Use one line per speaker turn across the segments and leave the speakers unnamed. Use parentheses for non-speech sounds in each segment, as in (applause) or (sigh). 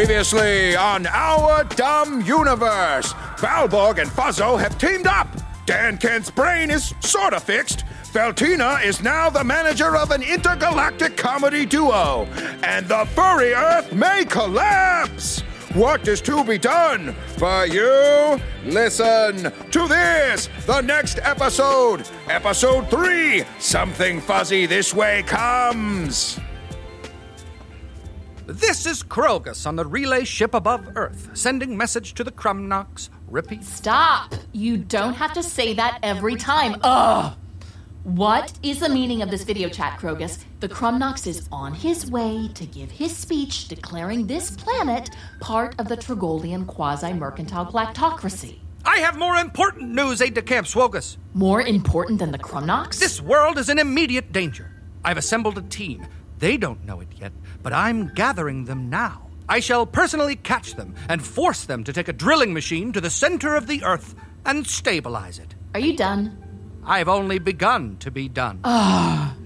Previously on Our Dumb Universe, Valborg and Fuzzo have teamed up. Dan Kent's brain is sorta fixed. Feltina is now the manager of an intergalactic comedy duo. And the furry Earth may collapse. What is to be done for you? Listen to this, the next episode, episode three. Something fuzzy this way comes.
This is Krogus on the relay ship above Earth, sending message to the Crumnox. Repeat.
Stop! You don't have to say that every time. Ugh! What is the meaning of this video chat, Krogus? The Crumnox is on his way to give his speech declaring this planet part of the Trogolian quasi mercantile plactocracy.
I have more important news, Aide de Camp Swogus.
More important than the Crumnox?
This world is in immediate danger. I've assembled a team. They don't know it yet, but I'm gathering them now. I shall personally catch them and force them to take a drilling machine to the center of the Earth and stabilize it.
Are you done?
I've only begun to be done. Ah.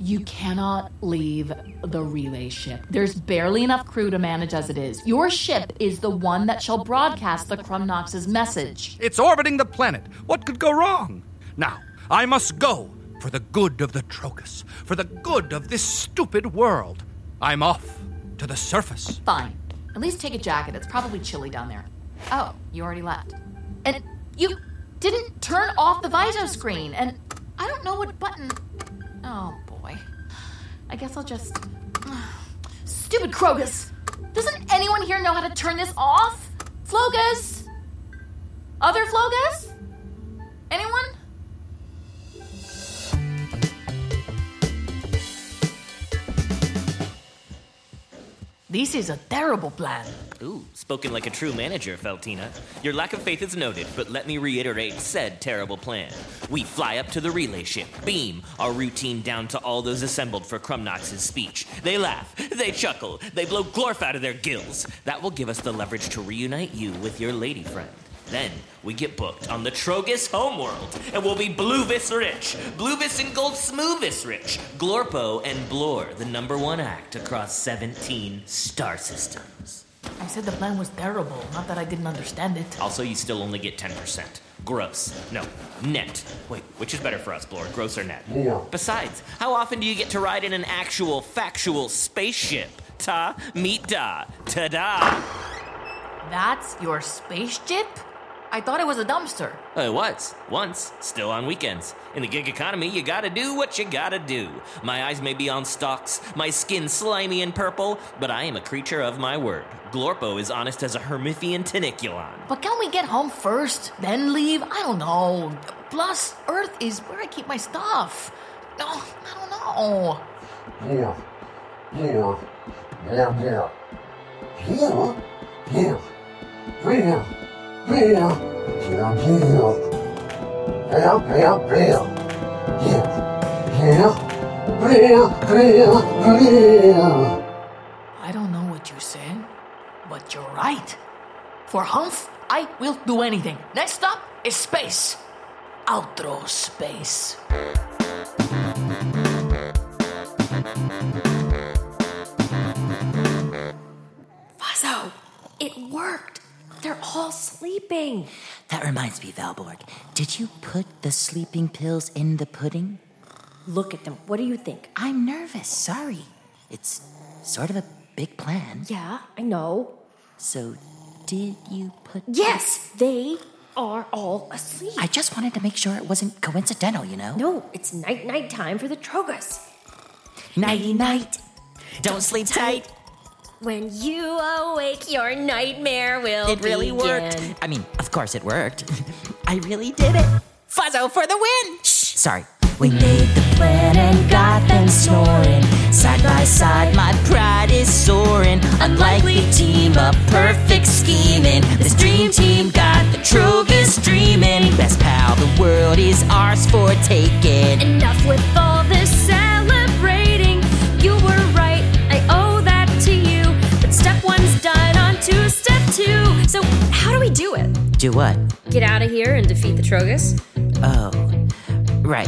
You cannot leave the relay ship. There's barely enough crew to manage as it is. Your ship is the one that shall broadcast the Crumnox's message.
It's orbiting the planet. What could go wrong? Now, I must go for the good of the Trogus, for the good of this stupid world. I'm off to the surface.
Fine. At least take a jacket. It's probably chilly down there. Oh, you already left. And you didn't turn off the Viso screen. And I don't know what button. Oh, boy. I guess I'll just. (sighs) Stupid Krogus! Doesn't anyone here know how to turn this off? Flogus? Other Flogus? This is a terrible plan.
Ooh, spoken like a true manager, Feltina. Your lack of faith is noted, but let me reiterate said terrible plan. We fly up to the relay ship, beam our routine down to all those assembled for Crumnox's speech. They laugh, they chuckle, they blow glorf out of their gills. That will give us the leverage to reunite you with your lady friend. Then we get booked on the Trogus homeworld, and we'll be Bluevis rich. Bluevis and Gold Smoovis rich. Glorpo and Blor, the number one act across 17 star systems.
I said the plan was terrible, not that I didn't understand it.
Also, you still only get 10%. Gross. No, net. Wait, which is better for us, Blor? Gross or net?
More.
Besides, how often do you get to ride in an actual, factual spaceship? Ta, meet da, ta da.
That's your spaceship? I thought it was a dumpster.
Well, it was. Once. Still on weekends. In the gig economy, you gotta do what you gotta do. My eyes may be on stalks, my skin slimy and purple, but I am a creature of my word. Glorpo is honest as a Hermithian tuniculon.
But can we get home first, then leave? I don't know. Plus, Earth is where I keep my stuff. No, I don't know.
More. More. More, more. More. More. More. More. More, more. More, more, more. More. More. More, more.
I don't know what you said, but you're right. For Humph, I will do anything. Next stop is space. Outro space.
Fuzzo, it worked. They're all sleeping. That reminds me, Valborg. Did you put the sleeping pills in the pudding?
Look at them. What do you think?
I'm nervous. Sorry. It's sort of a big plan.
Yeah, I know.
So, did you put.
Yes, they are all asleep.
I just wanted to make sure it wasn't coincidental, you know?
No, it's night night time for the Trogus.
Nighty night. Don't sleep tight.
When you awake, your nightmare will
It really
begin.
worked. I mean, of course it worked. (laughs) I really did it. Fuzzo for the win! Shh. Sorry. We made the plan and got them snoring. Side by side, my pride is soaring. Unlikely team up, perfect scheming. This dream team got the Trogus dreaming. Best pal, the world is ours for taking.
Enough with all step one's done, on to step two. So, how do we do it?
Do what?
Get out of here and defeat the Trogus?
Oh, right.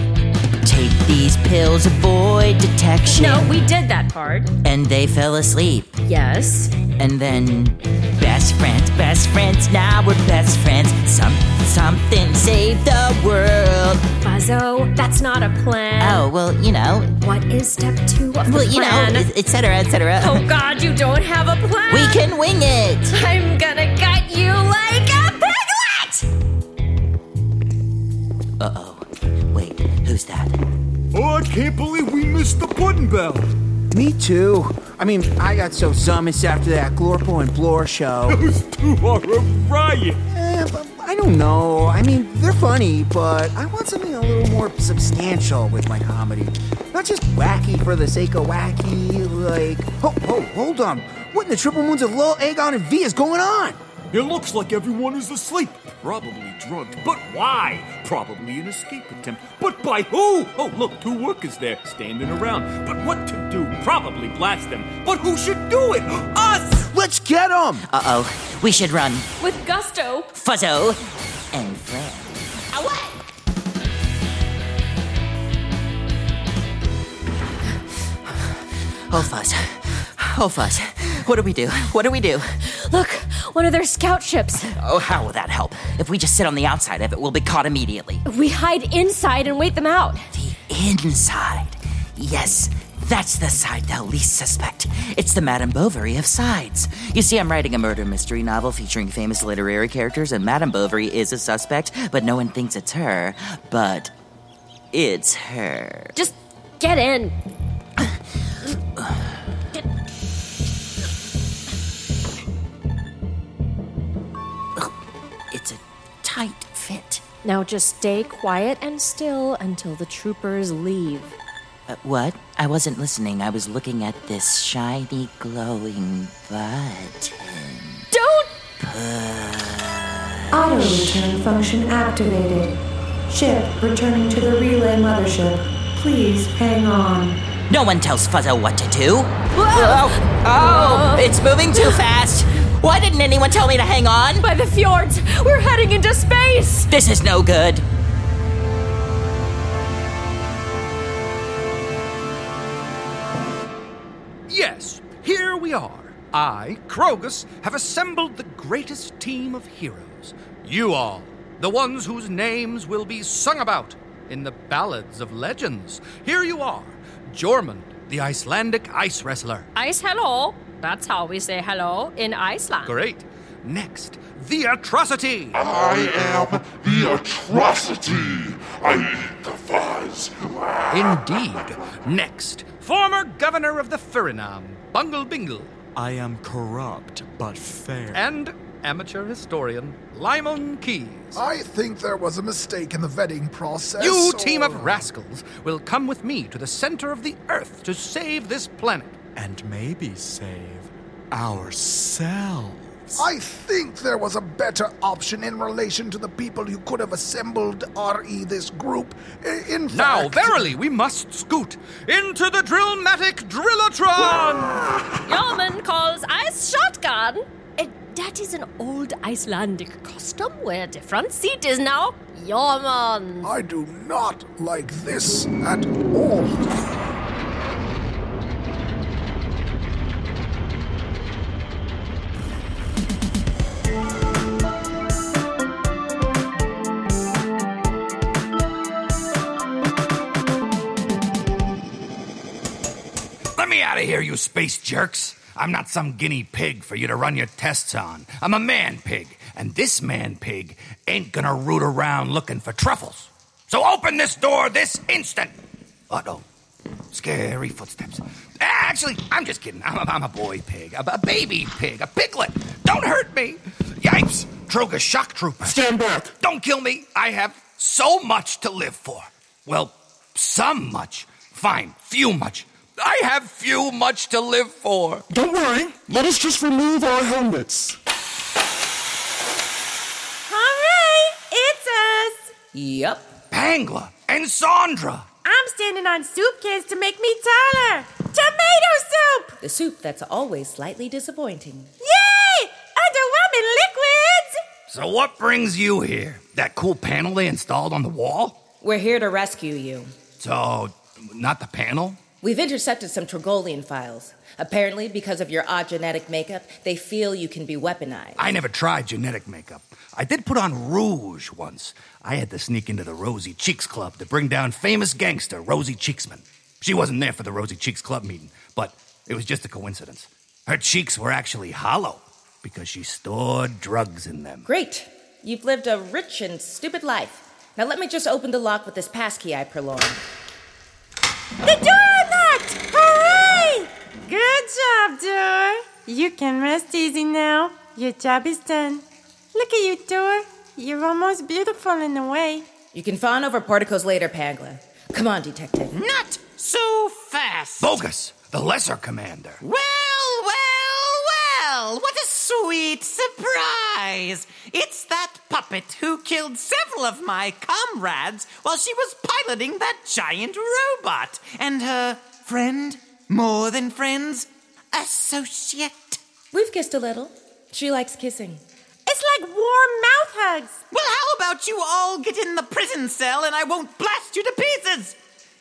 Take these pills, avoid detection.
No, we did that part.
And they fell asleep.
Yes.
And then best friends, best friends, now we're best friends. Some something saved the world.
Fuzzo, that's not a plan.
Oh, well, you know.
What is step two of the
Well, you know,
plan?
et et cetera, et cetera.
oh God, you don't have a plan.
We can wing it.
I'm gonna gut you like a piglet.
Uh-oh. Wait, who's that?
Oh, I can't believe we missed the pudding bell.
Me too. I mean, I got so zummus after that Glorpo and Blor show. (laughs)
Those two are a riot.
Eh, I don't know. I mean, they're funny, but I want something a little more substantial with my comedy. Not just wacky for the sake of wacky, like. Oh, oh, hold on. What in the triple moons of Lil, Aegon, and V is going on?
It looks like everyone is asleep. Probably drugged. But why? Probably an escape attempt. But by who? Oh, look, two workers there standing around. But what to do? Probably blast them. But who should do it? Us!
Let's get them!
Uh-oh. We should run.
With gusto.
Fuzzo and Fred. Away! Oh, Fuzz. Oh, Fuzz. What do we do? What do we do?
Look, one of their scout ships.
Oh, how will that help? If we just sit on the outside of it, we'll be caught immediately.
We hide inside and wait them out.
The inside. Yes, that's the side they'll least suspect. It's the Madame Bovary of sides. You see, I'm writing a murder mystery novel featuring famous literary characters, and Madame Bovary is a suspect, but no one thinks it's her. But it's her.
Just get in.
Tight fit.
Now just stay quiet and still until the troopers leave.
Uh, what? I wasn't listening. I was looking at this shiny, glowing button.
Don't! Push.
Auto return function activated. Ship returning to the relay mothership. Please hang on.
No one tells Fuzzo what to do. Oh, oh, it's moving too (gasps) fast. Why didn't anyone tell me to hang on?
By the fjords! We're heading into space!
This is no good.
Yes, here we are. I, Krogus, have assembled the greatest team of heroes. You all, the ones whose names will be sung about in the ballads of legends. Here you are, Jormund, the Icelandic ice wrestler.
Ice hello. That's how we say hello in Iceland.
Great. Next, the atrocity.
I am the atrocity. I eat the fuzz.
Indeed. Next, former governor of the Suriname, Bungle Bingle.
I am corrupt but fair.
And amateur historian, Lyman Keys.
I think there was a mistake in the vetting process.
You
or-
team of rascals will come with me to the center of the Earth to save this planet.
And maybe save ourselves.
I think there was a better option in relation to the people you could have assembled, re this group. In fact.
Now, verily, we must scoot into the Drillmatic Drillatron! (laughs)
Jormund calls ice shotgun. Uh, that is an old Icelandic custom where the front seat is now Jormund.
I do not like this at all.
Space jerks. I'm not some guinea pig for you to run your tests on. I'm a man pig, and this man pig ain't gonna root around looking for truffles. So open this door this instant. Uh oh. Scary footsteps. Ah, Actually, I'm just kidding. I'm a, I'm a boy pig, a, a baby pig, a piglet. Don't hurt me. Yipes. Troga shock trooper.
Stand back.
Don't kill me. I have so much to live for. Well, some much. Fine, few much. I have few much to live for.
Don't worry. Let us just remove our helmets.
Alright, it's us.
Yep.
Pangla and Sandra.
I'm standing on soup cans to make me taller. Tomato soup!
The soup that's always slightly disappointing.
Yay! Underwhelming liquids!
So, what brings you here? That cool panel they installed on the wall?
We're here to rescue you.
So, not the panel?
We've intercepted some Trogolian files. Apparently, because of your odd genetic makeup, they feel you can be weaponized.
I never tried genetic makeup. I did put on rouge once. I had to sneak into the Rosy Cheeks Club to bring down famous gangster Rosie Cheeksman. She wasn't there for the Rosy Cheeks Club meeting, but it was just a coincidence. Her cheeks were actually hollow because she stored drugs in them.
Great. You've lived a rich and stupid life. Now let me just open the lock with this passkey I purloined.
The door! Good job, door. You can rest easy now. Your job is done. Look at you, door. You're almost beautiful in a way.
You can fawn over porticos later, Pangla. Come on, detective.
Not so fast.
Bogus, the lesser commander.
Well, well, well. What a sweet surprise. It's that puppet who killed several of my comrades while she was piloting that giant robot. And her friend, more than friends, associate.
We've kissed a little. She likes kissing.
It's like warm mouth hugs.
Well, how about you all get in the prison cell and I won't blast you to pieces?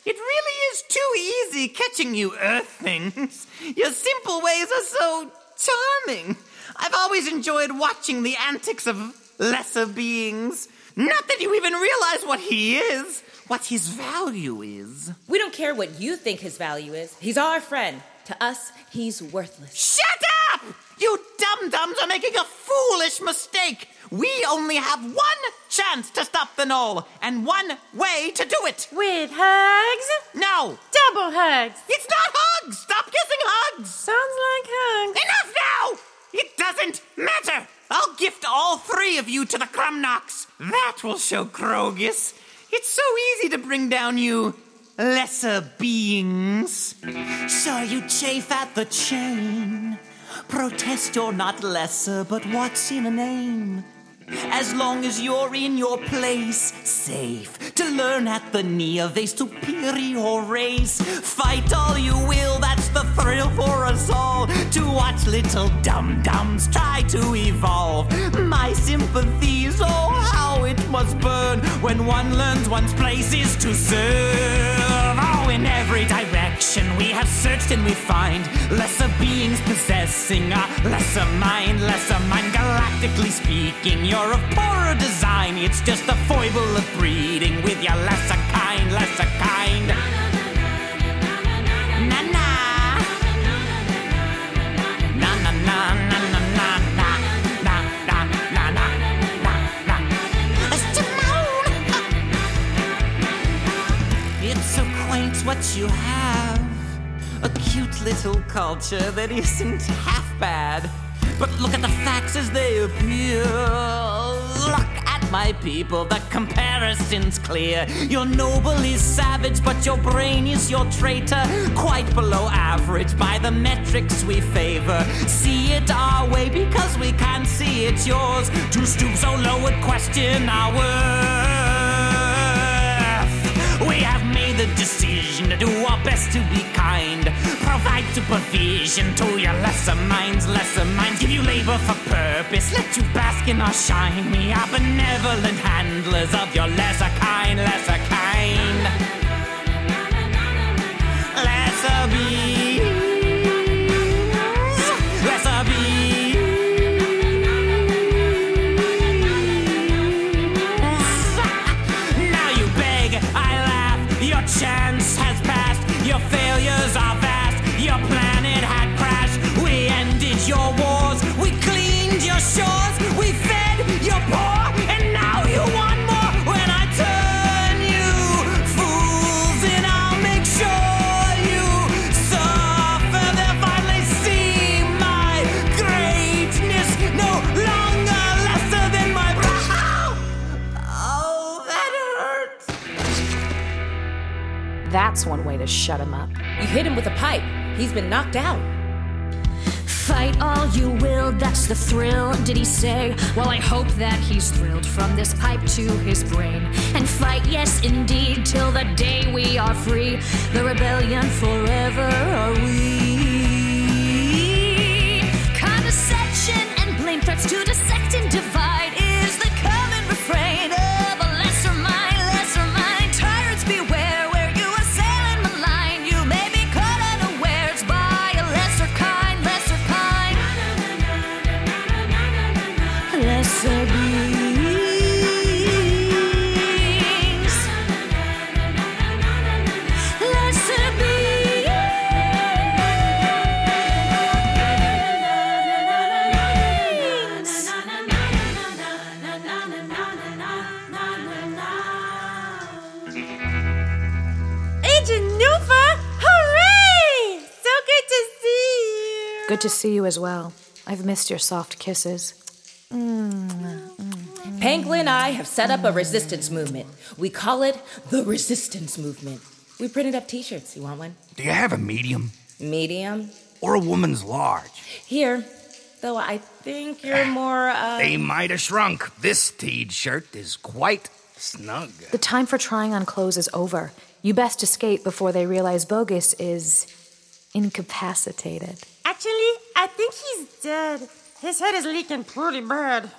It really is too easy catching you Earth things. Your simple ways are so charming. I've always enjoyed watching the antics of lesser beings. Not that you even realize what he is, what his value is.
We don't care what you think his value is. He's our friend. To us, he's worthless.
Shut up! You dum dums are making a foolish mistake. We only have one chance to stop the knoll, and one way to do it.
With hugs?
No.
Double hugs.
It's not hugs. Stop kissing hugs.
Sounds like hugs.
Enough now! Doesn't matter. I'll gift all three of you to the Crumnox. That will show Krogus. It's so easy to bring down you lesser beings. Sure, you chafe at the chain. Protest you're not lesser, but what's in a name? As long as you're in your place, safe to learn at the knee of a superior race. Fight all you will, that's the thrill for us all. To watch little dum dums try to evolve. My sympathies, oh, how it must burn when one learns one's place is to serve. Oh, in every direction we have searched and we find lesser beings possessing a lesser mind, lesser mind, galactically speaking. You're of poorer design, it's just a foible of breeding with your lesser kind, lesser kind. What you have. A cute little culture that isn't half bad. But look at the facts as they appear. Look at my people, the comparison's clear. Your noble is savage, but your brain is your traitor. Quite below average by the metrics we favor. See it our way because we can't see it yours. To stoop so low would question our worth. We have made the decision to do our best to be kind. Provide supervision to your lesser minds, lesser minds. Give you labor for purpose. Let you bask in our shine. We are benevolent handlers of your lesser kind, lesser kind. Lesser beings.
Hit him with a pipe. He's been knocked out.
Fight all you will, that's the thrill, did he say? Well, I hope that he's thrilled from this pipe to his brain. And fight, yes, indeed, till the day we are free. The rebellion forever are we. Condescension and blame threats to dissect
to see you
as well. I've missed your soft kisses. Mmm.
Pangolin and I have set up a resistance movement. We call it the Resistance Movement. We printed up t shirts. You want one?
Do you have a medium?
Medium?
Or a woman's large?
Here. Though I think you're more, uh.
They might have shrunk. This teed shirt is quite snug.
The time for trying on clothes is over. You best escape before they realize Bogus is incapacitated.
Actually, I think he's dead. His head is leaking pretty bad.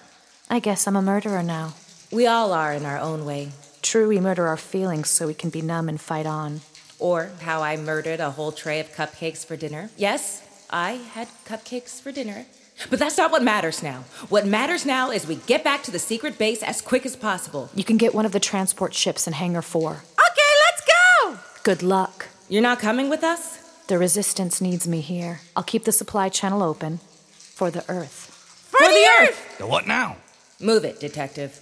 I guess I'm a murderer now.
We all are in our own way.
True, we murder our feelings so we can be numb and fight on.
Or how I murdered a whole tray of cupcakes for dinner. Yes, I had cupcakes for dinner. But that's not what matters now. What matters now is we get back to the secret base as quick as possible.
You can get one of the transport ships in Hangar 4.
Okay, let's go!
Good luck.
You're not coming with us?
The Resistance needs me here. I'll keep the supply channel open for the Earth.
For, the, Earth!
The what now?
Move it, detective.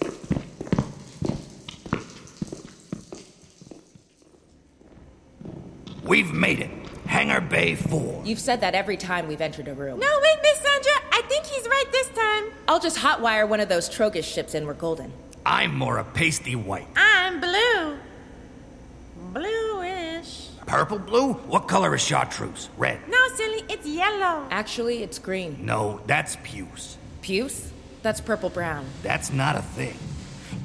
We've made it. Hangar Bay 4.
You've said that every time we've entered a room.
No, wait, Miss Sandra. I think he's right this time.
I'll just hotwire one of those Trogus ships and we're golden.
I'm more a pasty white.
I'm blue. Bluish.
Purple blue? What color is chartreuse? Red.
No, silly, it's yellow.
Actually, it's green.
No, that's puce.
Puce? That's purple brown.
That's not a thing.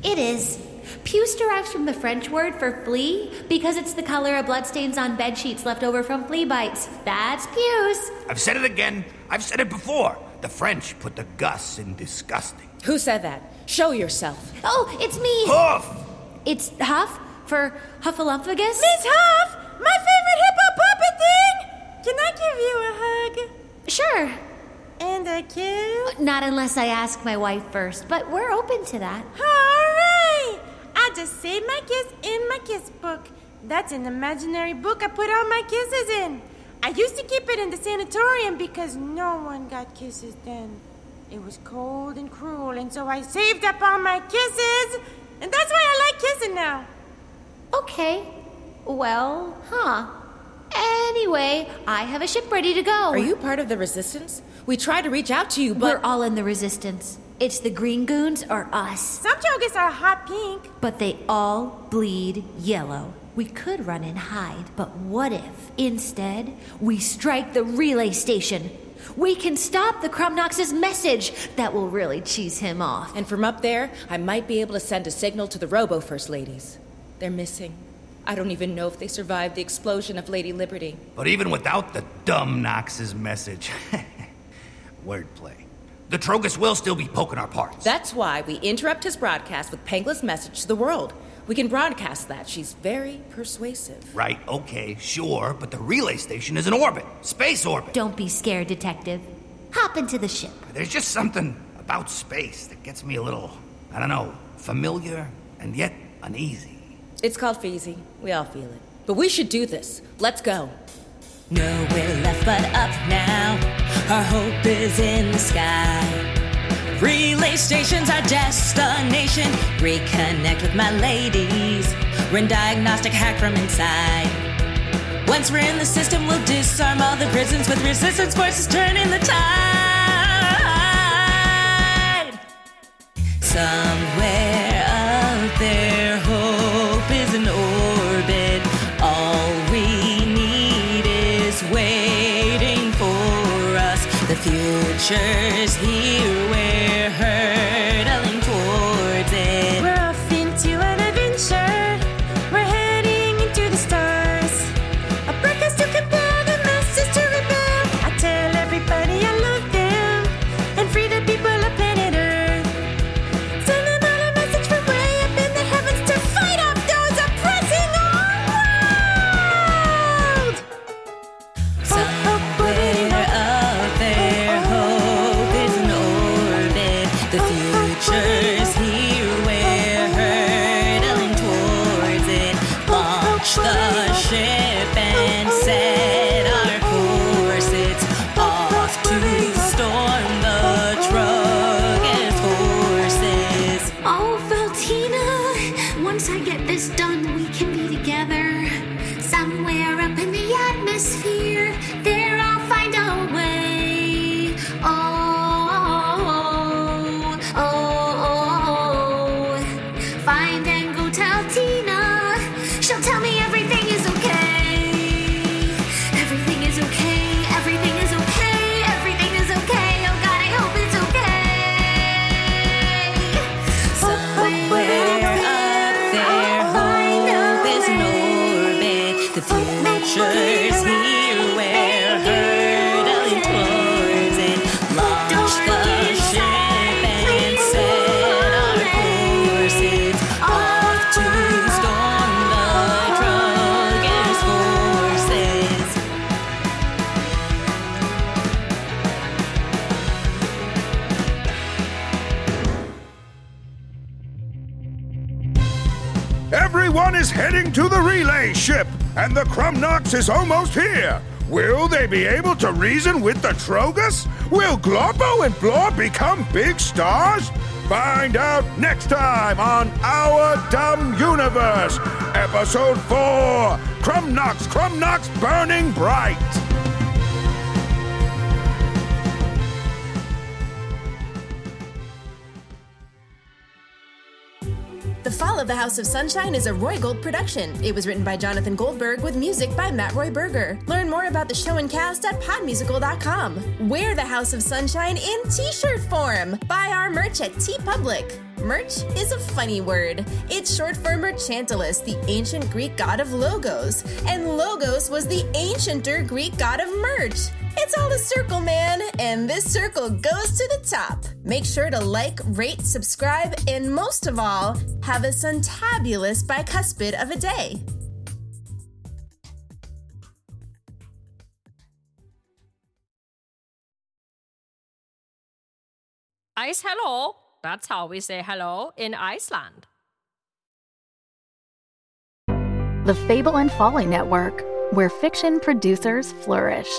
It is. Puce derives from the French word for flea because it's the color of bloodstains on bed sheets left over from flea bites. That's puce.
I've said it again. I've said it before. The French put the Gus in disgusting.
Who said that? Show yourself.
Oh, it's me.
Huff!
It's Huff for Huffalumfagus.
Miss Huff, my favorite hippo puppet thing. Can I give you a hug?
Sure.
And a kiss?
Uh, not unless I ask my wife first, but we're open to that.
Hooray! I just saved my kiss in my kiss book. That's an imaginary book I put all my kisses in. I used to keep it in the sanatorium because no one got kisses then. It was cold and cruel, and so I saved up all my kisses, and that's why I like kissing now.
Okay. Well, huh. Anyway, I have a ship ready to go.
Are you part of the resistance? We tried to reach out to you, but
We're all in the resistance. It's the Green Goons or us.
Some Chogas are hot pink.
But they all bleed yellow. We could run and hide, but what if, instead, we strike the relay station? We can stop the Crumnox's message. That will really cheese him off.
And from up there, I might be able to send a signal to the Robo First Ladies. They're missing. I don't even know if they survived the explosion of Lady Liberty.
But even without the dumb Knox's message, (laughs) wordplay, the Trogus will still be poking our parts.
That's why we interrupt his broadcast with Pangla's message to the world. We can broadcast that. She's very persuasive.
Right, okay, sure, but the relay station is in orbit. Space orbit.
Don't be scared, Detective. Hop into the ship.
There's just something about space that gets me a little, I don't know, familiar and yet uneasy.
It's called Feezy. We all feel it. But we should do this. Let's go. Nowhere left but up now. Our hope is in the sky. Relay station's our destination. Reconnect with my ladies. Run diagnostic hack from inside. Once we're in the system, we'll disarm all the prisons with resistance forces turning the tide. Somewhere out there,
future's here,
Everyone is heading to the relay ship, and the Crumnox is almost here. Will they be able to reason with the Trogus? Will Glorpo and Blor become big stars? Find out next time on Our Dumb Universe, Episode 4 Crumnox, Crumnox Burning Bright.
The Fall of the House of Sunshine is a Roy Gold production. It was written by Jonathan Goldberg with music by Matt Roy Berger. Learn more about the show and cast at podmusical.com. Wear the House of Sunshine in t-shirt form. Buy our merch at TeePublic. Merch is a funny word. It's short for Merchantilus, the ancient Greek god of logos, and logos was the ancienter Greek god of merch. It's all a circle, man, and this circle goes to the top. Make sure to like, rate, subscribe, and most of all, have a suntabulous bicuspid of a day.
Ice hello. That's how we say hello in Iceland.
The Fable and Folly Network, where fiction producers flourish.